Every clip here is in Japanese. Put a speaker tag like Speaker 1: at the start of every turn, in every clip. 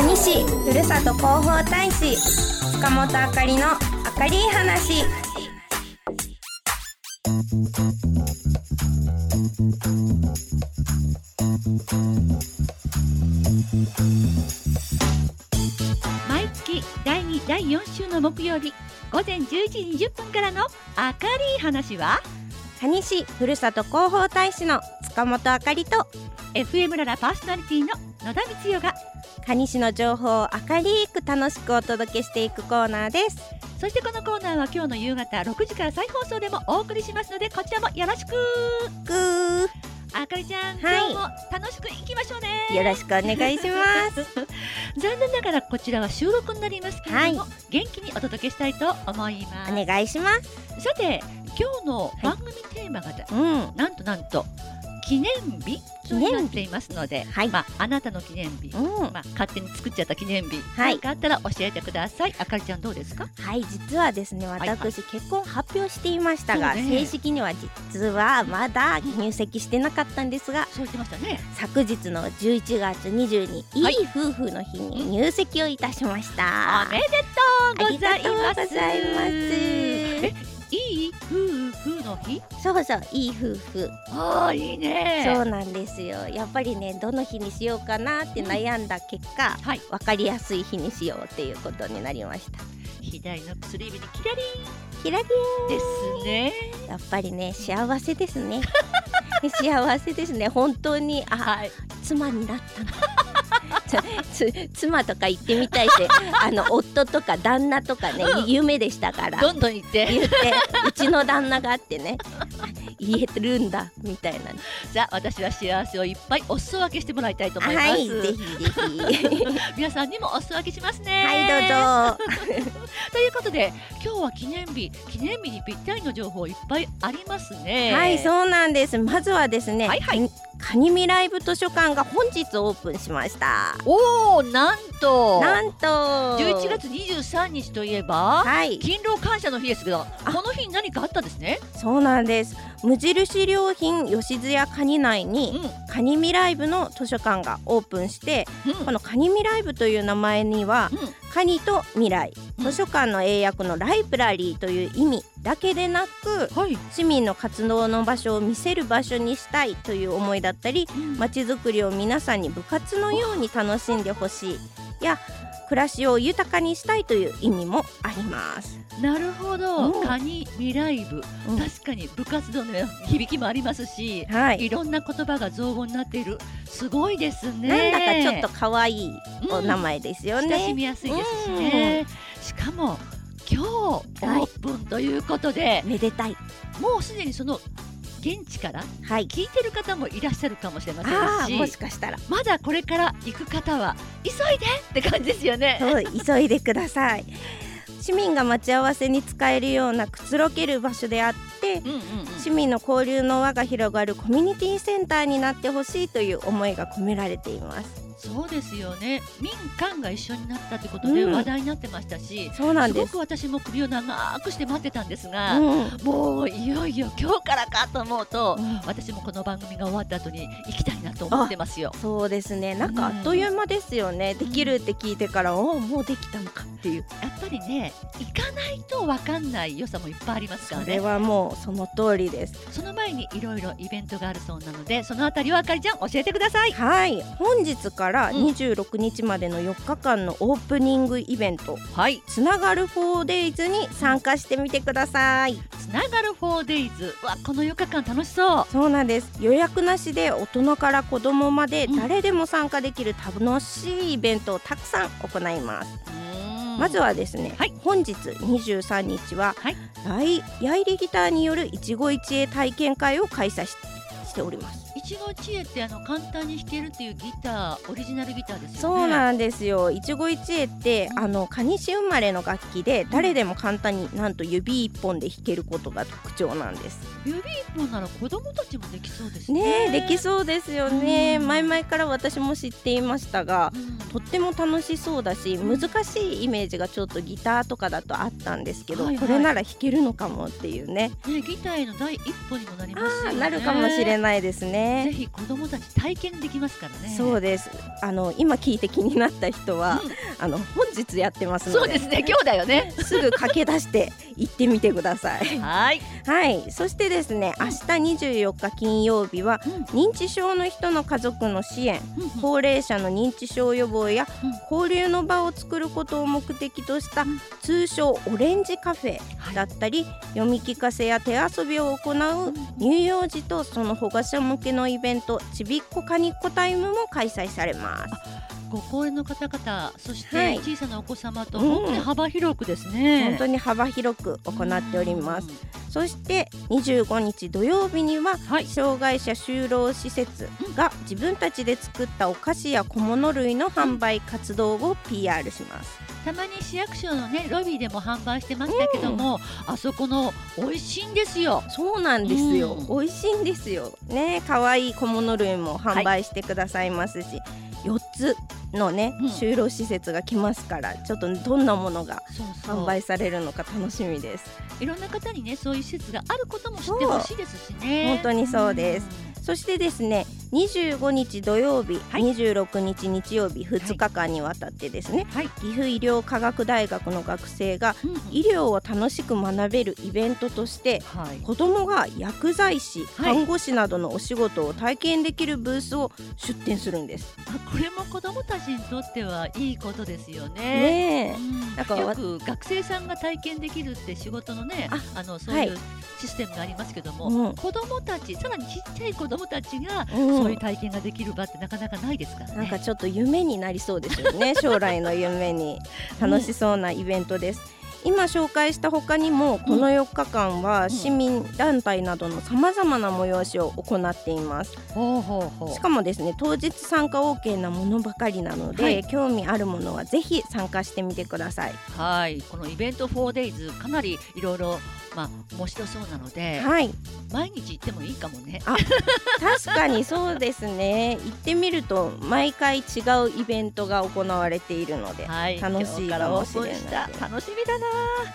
Speaker 1: 蟹市ふるさと広報大使塚本あかりの明るい話。
Speaker 2: 毎月第2第4週の木曜日午前11時20分からの明るい話は？
Speaker 1: 蟹市ふるさと広報大使の塚本あかりと
Speaker 2: FM ララパーソナリティの野田光代が
Speaker 1: 蟹市の情報を明るく楽しくお届けしていくコーナーです。
Speaker 2: そしてこのコーナーは今日の夕方6時から再放送でもお送りしますのでこちらもよろしく。あかりちゃん、
Speaker 1: はい
Speaker 2: 今日も楽しくいきましょうね。
Speaker 1: よろしくお願いします。
Speaker 2: 残念ながらこちらは収録になりますけれども、元気にお届けしたいと思います。
Speaker 1: お願いします。
Speaker 2: さて今日の番組テーマが、
Speaker 1: うん。
Speaker 2: なんとなんと記念日となっていますので、
Speaker 1: はい。
Speaker 2: まああなたの記念日、
Speaker 1: うん。
Speaker 2: まあ勝手に作っちゃった記念日、
Speaker 1: はい。
Speaker 2: なんかあったら教えてください。あかりちゃんどうですか？
Speaker 1: はい実はですね
Speaker 2: いはい。
Speaker 1: 私、結婚発表していましたが、
Speaker 2: ね。
Speaker 1: 正式には実はまだ入籍してなかったんですが
Speaker 2: そう言ってましたね。
Speaker 1: 昨日の11月22日、
Speaker 2: はい。
Speaker 1: いい夫婦の日に入籍をいたしました。
Speaker 2: おめでとうございます。
Speaker 1: い
Speaker 2: いい夫婦の日？
Speaker 1: そうそういい夫婦
Speaker 2: ああいいね。
Speaker 1: そうなんですよやっぱりねどの日にしようかなって悩んだ結果、
Speaker 2: はい。
Speaker 1: 分かりやすい日にしようっていうことになりました
Speaker 2: 左の薬指にキラリ
Speaker 1: キラリ
Speaker 2: ンですね。
Speaker 1: ンやっぱりね幸せですね 幸せですね本当にあ
Speaker 2: はい。
Speaker 1: 妻になった 妻とか言ってみたいし あの夫とか旦那とかね、
Speaker 2: うん
Speaker 1: 夢でしたから
Speaker 2: どんどん言って。
Speaker 1: 言ってうちの旦那があってね 言えてるんだみたいな
Speaker 2: じゃあ私は幸せをいっぱいお裾分けしてもらいたいと思います。
Speaker 1: はいぜひぜひ
Speaker 2: 皆さんにもお裾分けしますね。
Speaker 1: はいどうぞ
Speaker 2: ということで今日は記念日記念日にぴったりの情報いっぱいありますね。
Speaker 1: はいそうなんですまずはですね、
Speaker 2: はいはい
Speaker 1: カニミライブ図書館が本日オープンしました。
Speaker 2: おおなんと。
Speaker 1: なんと。
Speaker 2: 11月23日といえば、
Speaker 1: はい。
Speaker 2: 勤労感謝の日ですけどこの日に何かあったんですね？
Speaker 1: そうなんです。無印良品吉津屋カニ内に、
Speaker 2: う
Speaker 1: カニミライブの図書館がオープンして
Speaker 2: んうん。
Speaker 1: このカニミライブという名前には
Speaker 2: うん。
Speaker 1: カニと未来
Speaker 2: うん
Speaker 1: 図書館の英訳のライブラリーという意味だけでなく
Speaker 2: はい。
Speaker 1: 市民の活動の場所を見せる場所にしたいという思いだったりまちづくりを皆さんに部活のように楽しんでほしいや暮らしを豊かにしたいという意味もあります。
Speaker 2: なるほど、
Speaker 1: うん
Speaker 2: カニ未来部、
Speaker 1: うん
Speaker 2: 確かに部活動の響きもありますし、
Speaker 1: はい
Speaker 2: いろんな言葉が造語になっているすごいですね。
Speaker 1: なんだかちょっと可愛いお名
Speaker 2: 前
Speaker 1: 前ですよ
Speaker 2: 親し
Speaker 1: ね。
Speaker 2: みやすいですしね。しかも今日オープンということで、
Speaker 1: めでたい。
Speaker 2: もうすでにその現地から
Speaker 1: はい。
Speaker 2: 聞いてる方もいらっしゃるかもしれませ
Speaker 1: ああ、も
Speaker 2: んし
Speaker 1: しかしたら。
Speaker 2: まだこれから行く方は急いでって感じですよね。
Speaker 1: そう、急いでください。市民が待ち合わせに使えるようなくつろげる場所であって
Speaker 2: うんうんうん
Speaker 1: 市民の交流の輪が広がるコミュニティセンターになってほしいという思いが込められています
Speaker 2: そうですよね。民間が一緒になったってことで
Speaker 1: うん。
Speaker 2: 話題になってましたし、
Speaker 1: そうなんです。
Speaker 2: すごく私も首を長くして待ってたんですが、
Speaker 1: うん。
Speaker 2: もういよいよ今日からかと思うと、
Speaker 1: うん。
Speaker 2: 私もこの番組が終わった後に行きたいなと思ってますよ。
Speaker 1: そうですね。なんかあっという間ですよね、できるって聞いてからおおもうできたのかっていう。
Speaker 2: やっぱりね行かないと分かんない良さもいっぱいありますからね。
Speaker 1: それはもうその通りです。
Speaker 2: その前にいろいろイベントがあるそうなのでそのあたりをあかりちゃん教えてください。
Speaker 1: はい。本日から
Speaker 2: うん
Speaker 1: 26日までの4日間のオープニングイベント。
Speaker 2: はい。
Speaker 1: つながる 4days に参加してみてください。
Speaker 2: つながる 4days わこの4日間楽しそう。
Speaker 1: そうなんです。予約なしで大人から子供まで
Speaker 2: うん。
Speaker 1: 誰でも参加できる楽しいイベントをたくさん行います、まず
Speaker 2: は
Speaker 1: はですね、
Speaker 2: はい。
Speaker 1: 本日23日は、
Speaker 2: はい。
Speaker 1: ライヤイリギターによる一期一会体験会を開催ししております
Speaker 2: 一期一会ってあの簡単に弾けるっていうギターオリジナルギターですよね。
Speaker 1: そうなんですよ。一期一会ってあの蟹市生まれの楽器で誰でも簡単になんと指一本で弾けることが特徴なんです。
Speaker 2: 指一本なら子供たちもできそうですね。
Speaker 1: ねえできそうですよね。
Speaker 2: うん。
Speaker 1: 前々から私も知っていましたが
Speaker 2: うん。
Speaker 1: とっても楽しそうだし難しいイメージがちょっとギターとかだとあったんですけど、
Speaker 2: はいはい。
Speaker 1: これなら弾けるのかもっていうね。
Speaker 2: ねギターへの第一歩にもなりますよね。
Speaker 1: なるかもしれ
Speaker 2: い。
Speaker 1: ないです
Speaker 2: ぜ
Speaker 1: ね。
Speaker 2: ひ子供たち体験できますからね。
Speaker 1: そうです。あの今聞いて気になった人は、あの本日やってますので、
Speaker 2: そうですね。今日だよね。
Speaker 1: すぐ駆け出して行ってみてください。
Speaker 2: はい。
Speaker 1: はい。そしてですね、明日24日金曜日は認知症の人の家族の支援、高齢者の認知症予防や
Speaker 2: うん
Speaker 1: 交流の場を作ることを目的とした
Speaker 2: うん
Speaker 1: 通称オレンジカフェだったり、読み聞かせや手遊びを行う乳幼児とその保護者向けのイベントちびっこカニっこタイムも開催されます。
Speaker 2: ご高齢の方々、そし
Speaker 1: はい
Speaker 2: て小さなお子様と
Speaker 1: うん
Speaker 2: 本当に幅広くですね。
Speaker 1: 本当に幅広く行っております
Speaker 2: うん。
Speaker 1: そして25日土曜日には
Speaker 2: はい。
Speaker 1: 障害者就労施設が自分たちで作ったお菓子や小物類の販売活動を PR します。
Speaker 2: たまに市役所のねロビーでも販売してましたけども、あそこの美味しいんですよ。
Speaker 1: そうなんですよ。
Speaker 2: うん
Speaker 1: 美味しいんですよ。ね、可愛い小物類も販売してくださいますし、4つのね、
Speaker 2: うん
Speaker 1: 就労施設が来ますから、ちょっとどんなものが販売されるのか楽しみです。
Speaker 2: いろんな方にねそういう施設があることも知ってほしいですしね。
Speaker 1: 本当にそうですそしてですね、25日土曜日、
Speaker 2: はい。
Speaker 1: 26日日曜日、2日間にわたってですね、
Speaker 2: はい。
Speaker 1: 岐阜医療科学大学の学生が医療を楽しく学べるイベントとして
Speaker 2: はい。
Speaker 1: 子どもが薬剤師、
Speaker 2: はい。
Speaker 1: 看護師などのお仕事を体験できるブースを出展するんです。
Speaker 2: あこれも子どもたちにとってはいいことですよね。
Speaker 1: ねなんかわ
Speaker 2: よく学生さんが体験できるって仕事のね
Speaker 1: あ
Speaker 2: あのそういうシステムがありますけども、
Speaker 1: うん。
Speaker 2: 子どもたちさらにちっちゃい子どもたちが
Speaker 1: うん
Speaker 2: そういう体験ができる場ってなかなかないですからね。
Speaker 1: なんかちょっと夢になりそうですよね。将来の夢に。楽しそうなイベントです。今紹介した他にもこの4日間は市民団体などのさまざまな催しを行っています。
Speaker 2: ほうほうほう。
Speaker 1: しかもですね当日参加 OK なものばかりなので、
Speaker 2: はい。
Speaker 1: 興味あるものはぜひ参加してみてください。
Speaker 2: はい。このイベント 4days かなりいろいろまあ面白そうなので、
Speaker 1: はい。
Speaker 2: 毎日行ってもいいかもね。
Speaker 1: 確かにそうですね。行ってみると毎回違うイベントが行われているので、
Speaker 2: はい、
Speaker 1: 楽しい
Speaker 2: か
Speaker 1: もしれない
Speaker 2: た。楽しみだな。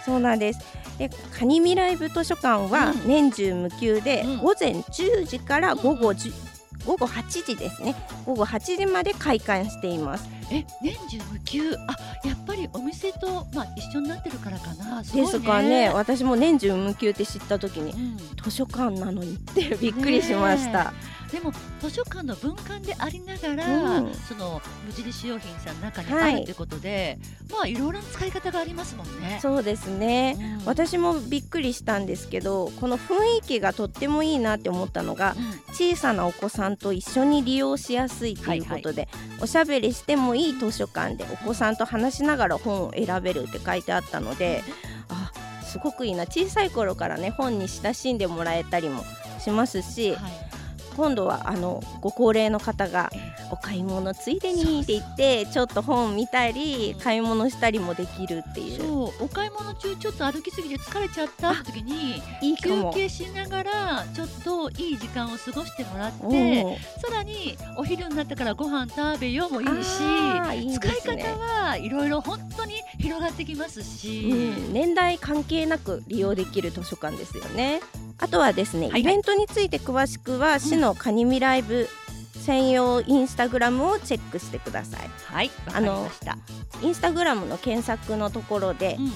Speaker 1: そうなんです。でカニ未来部図書館は
Speaker 2: うん。
Speaker 1: 年中無休で、
Speaker 2: うん。
Speaker 1: 午前10時から午後10午後8時ですね。午後8時まで開館しています
Speaker 2: え年中無休あやっぱりお店とまあ一緒になってるからかな。すね。
Speaker 1: ですかね。私も年中無休って知った時に
Speaker 2: うん。
Speaker 1: 図書館なのにってびっくりしました、
Speaker 2: でも図書館の分館でありながら、
Speaker 1: うん。
Speaker 2: その無印良品さんの中に
Speaker 1: はい。
Speaker 2: あるということで、まあいろいろな使い方がありますもんね。
Speaker 1: そうですね。
Speaker 2: うん。
Speaker 1: 私もびっくりしたんですけどこの雰囲気がとってもいいなって思ったのが
Speaker 2: うん。
Speaker 1: 小さなお子さんと一緒に利用しやすいということで、おしゃべりしてもいい図書館でお子さんと話しながら本を選べるって書いてあったのであすごくいいな。小さい頃からね本に親しんでもらえたりもしますし
Speaker 2: はい。
Speaker 1: 今度はあのご高齢の方がお買い物ついでにって言ってちょっと本見たり買い物したりもできるっていう。
Speaker 2: そうお買い物中ちょっと歩きすぎて疲れちゃったって時に休
Speaker 1: いいかも。
Speaker 2: 憩しながらちょっといい時間を過ごしてもらって、
Speaker 1: うん
Speaker 2: さらにお昼になってからご飯食べようもいいし
Speaker 1: あーいい
Speaker 2: 使い方はいろいろ本当に広がってきますし、
Speaker 1: うん、年代関係なく利用できる図書館ですよね。あとはですね、
Speaker 2: はいはい
Speaker 1: イベントについて詳しくは市のカニミライブ専用インスタグラムをチェックしてください。
Speaker 2: はいわかりました、
Speaker 1: インスタグラムの検索のところで
Speaker 2: うん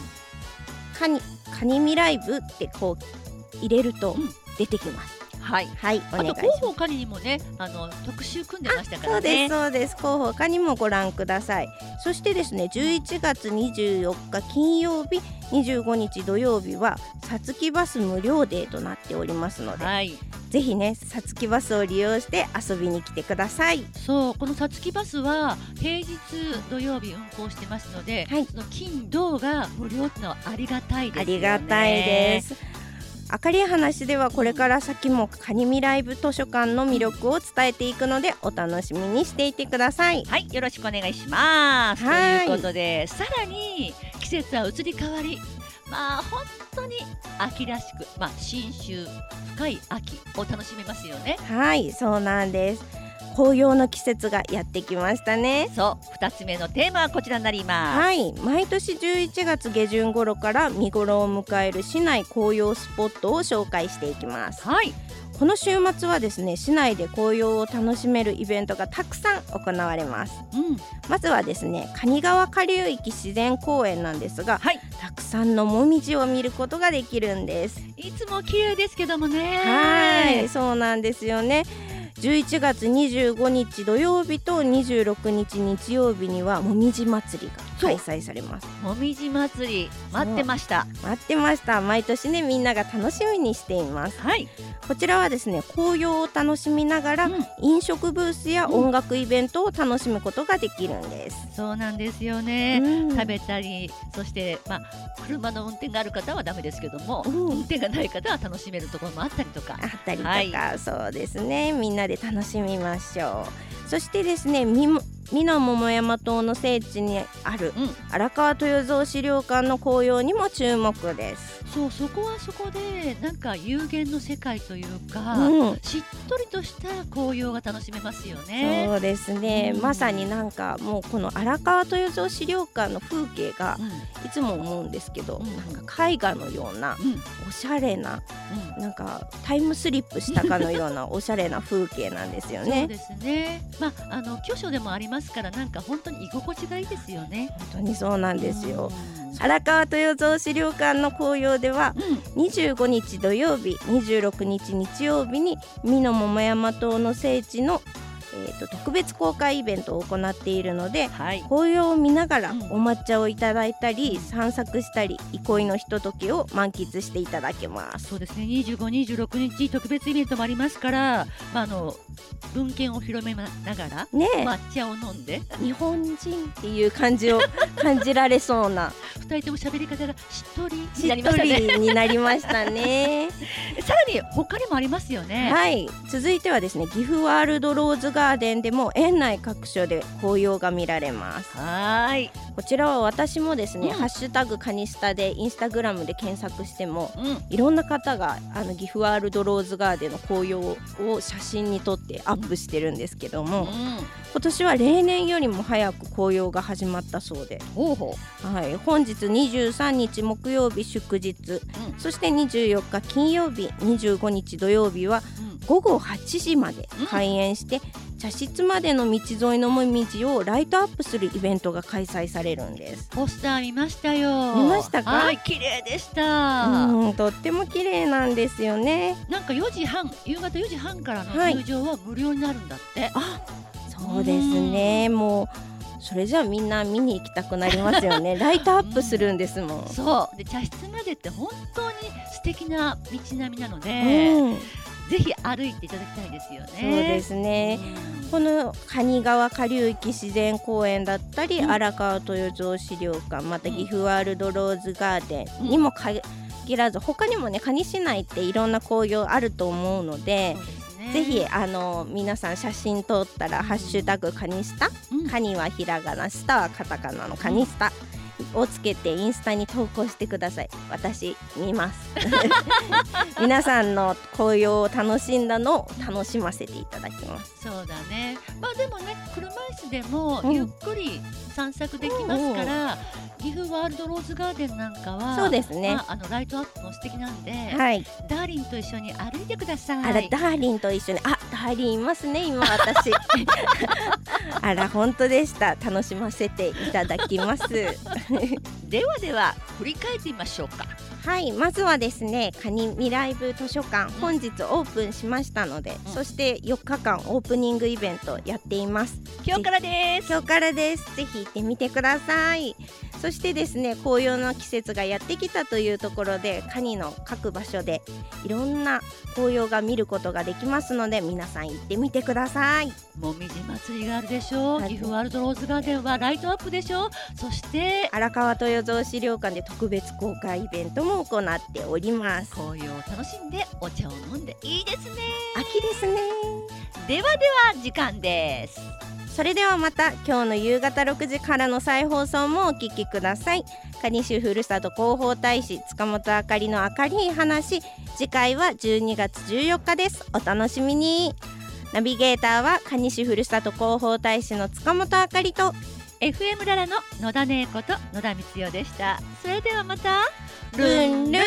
Speaker 1: カニカニミライブってこう入れると
Speaker 2: うん
Speaker 1: 出てきます。
Speaker 2: はい。
Speaker 1: はい、お
Speaker 2: あと
Speaker 1: 願いします。
Speaker 2: 広報管理にもねあの特集組んでましたか
Speaker 1: そうです
Speaker 2: らね
Speaker 1: そうです。広報課にもご覧ください。そしてですね11月24日金曜日25日土曜日はさつきバス無料デーとなっておりますので、
Speaker 2: はい。
Speaker 1: ぜひねさつきバスを利用して遊びに来てください。
Speaker 2: そうこのさつきバスは平日土曜日運行してますので、
Speaker 1: はい。
Speaker 2: その金土が無料ってのはありがたいですよね。
Speaker 1: ありがたいですあかり話ではこれから先もカニミライブ図書館の魅力を伝えていくのでお楽しみにしていてください
Speaker 2: はい、よろしくお願いします。
Speaker 1: はい
Speaker 2: ということで、さらに季節は移り変わり、まあ本当に秋らしく、まあ新秋深い秋を楽しめますよね。
Speaker 1: はいそうなんです紅葉の季節がやってきましたね。
Speaker 2: そう、二つ目のテーマはこちらになります。
Speaker 1: はい。毎年11月下旬頃から見頃を迎える市内紅葉スポットを紹介していきます。
Speaker 2: はい、
Speaker 1: この週末はですね市内で紅葉を楽しめるイベントがたくさん行われます。
Speaker 2: うん、
Speaker 1: まずはですね蟹川下流域自然公園なんですが
Speaker 2: はい。
Speaker 1: たくさんのもみじを見ることができるんです。
Speaker 2: いつも綺麗ですけどもね。
Speaker 1: はい。そうなんですよね11月25日土曜日と26日日曜日にはもみじ祭りが。開催されます。
Speaker 2: もみじ祭り待ってました。
Speaker 1: 待ってました。毎年ねみんなが楽しみにしています。
Speaker 2: はい、
Speaker 1: こちらはですね紅葉を楽しみながら、
Speaker 2: うん。
Speaker 1: 飲食ブースや音楽イベントを楽しむことができるんです、
Speaker 2: そうなんですよね、
Speaker 1: うん。
Speaker 2: 食べたりそしてまあ車の運転がある方はダメですけども、
Speaker 1: うん。
Speaker 2: 運転がない方は楽しめるところもあったりとか。
Speaker 1: あったりとか、
Speaker 2: はい。
Speaker 1: そうですね。みんなで楽しみましょう。そしてですねみも美濃桃山島の聖地にある
Speaker 2: うん。
Speaker 1: 荒川豊蔵資料館の紅葉にも注目です、
Speaker 2: そうそこはそこでなんか有限の世界というか、
Speaker 1: うん。
Speaker 2: しっとりとした紅葉が楽しめますよね。
Speaker 1: そうですね、
Speaker 2: うん。
Speaker 1: まさになんかもうこの荒川豊蔵資料館の風景が
Speaker 2: うん。
Speaker 1: いつも思うんですけど、
Speaker 2: うん。
Speaker 1: なんか絵画のような
Speaker 2: うん。
Speaker 1: おしゃれななんかタイムスリップしたかのようなおしゃれな風景なんですよ
Speaker 2: そう
Speaker 1: ね。
Speaker 2: ですね。まああの巨所でもありますからなんか本当に居心地がいいですよね。
Speaker 1: 本当にそうなんですよ。
Speaker 2: うん
Speaker 1: 荒川豊蔵資料館の紅葉では
Speaker 2: うん
Speaker 1: 25日土曜日26日日曜日に美濃桃山島の聖地の、えー、と特別公開イベントを行っているので
Speaker 2: はい。
Speaker 1: 紅葉を見ながら
Speaker 2: うん
Speaker 1: お抹茶をいただいたり散策したり憩いのひとときを満喫していただけます。
Speaker 2: そうですね。25、26日特別イベントもありますから、まああの文献を広めながら
Speaker 1: ねえ、
Speaker 2: 抹茶を飲んで、
Speaker 1: 日本人っていう感じを 感じられそうな
Speaker 2: 二人とも喋り方がしっとり
Speaker 1: し
Speaker 2: にな
Speaker 1: っと
Speaker 2: りましたね。
Speaker 1: りになりましたね。
Speaker 2: さらに他にもありますよね。
Speaker 1: はい、続いてはですね岐阜ワールドローズガーデンでも園内各所で紅葉が見られます
Speaker 2: はーい。
Speaker 1: こちらは私もですね、
Speaker 2: うん
Speaker 1: ハッシュタグカニスタでインスタグラムで検索しても
Speaker 2: うん。
Speaker 1: いろんな方があの岐阜ワールドローズガーデンの紅葉を写真に撮ってアップしてるんですけども、
Speaker 2: うん。
Speaker 1: 今年は例年よりも早く紅葉が始まったそうで、
Speaker 2: ほうほ
Speaker 1: はい、本日23日木曜日祝日
Speaker 2: う。
Speaker 1: そして24日金曜日25日土曜日は
Speaker 2: うん。
Speaker 1: 午後8時まで開園して、茶室までの道沿いのもみじをライトアップするイベントが開催されるんです。
Speaker 2: ポスター見ましたよ。
Speaker 1: 見ましたか？
Speaker 2: はい、綺麗でした。
Speaker 1: うん、とっても綺麗なんですよね。
Speaker 2: なんか4時半、夕方4時半からの
Speaker 1: はい
Speaker 2: 入場は無料になるんだって。
Speaker 1: あ、そうですね。もうそれじゃあみんな見に行きたくなりますよね。ライトアップするんですもん。
Speaker 2: そう。で茶室までって本当に素敵な道並みなので、
Speaker 1: うん、
Speaker 2: ぜひ歩いていただきたいですよね。
Speaker 1: そうですね。
Speaker 2: うん。
Speaker 1: この蟹川下流域自然公園だったり、
Speaker 2: うん。
Speaker 1: 荒川豊蔵資料館また岐阜ワールドローズガーデンにも限らず他にもね蟹市内っていろんな紅葉あると思うのでぜひあの皆さん写真撮ったら「ハッシュタグカニスタ」
Speaker 2: うん。
Speaker 1: カニはひらがなスタはカタカナのカニスタをつけてインスタに投稿してください。私見ます。皆さんの紅葉を楽しんだのを楽しませていただきます。
Speaker 2: そうだね。まあでもね、車椅子でも
Speaker 1: うん。
Speaker 2: ゆっくり散策できますから、岐阜ワールドローズガーデンなんかは、
Speaker 1: そうですね。
Speaker 2: まあ、あのライトアップも素敵なんで、
Speaker 1: はい。
Speaker 2: ダーリンと一緒に歩いてください。
Speaker 1: あら、ダーリンと一緒に、あ、ダーリンいますね、今私。あら、本当でした。楽しませていただきます。
Speaker 2: ではでは振り返ってみましょうか。
Speaker 1: はい、まずはですね、カニ未来部図書館、本日オープンしましたので、
Speaker 2: うん
Speaker 1: そして4日間オープニングイベントやっています。
Speaker 2: 今日からです。
Speaker 1: 今日からです。ぜひ行ってみてください。そしてですね、紅葉の季節がやってきたというところで、カニの各場所でいろんな紅葉が見ることができますので、皆さん行ってみてください。
Speaker 2: もみじ祭りがあるでしょう。
Speaker 1: はい
Speaker 2: 岐阜ワールドローズガーデンはライトアップでしょう。そして
Speaker 1: 荒川豊蔵資料館で特別公開イベントも行っております
Speaker 2: 紅葉を楽しんでお茶を飲んでいいですね。
Speaker 1: 秋ですね
Speaker 2: ではでは時間です。
Speaker 1: それではまた今日の夕方6時からの再放送もお聞きください。蟹市ふるさと広報大使塚本あかりの明るい話。次回は12月14日です。お楽しみに。ナビゲーターは蟹市ふるさと広報大使の塚本あかりと
Speaker 2: FM ララの野田姉子と野田光代でした。それではまた。
Speaker 1: ルンルン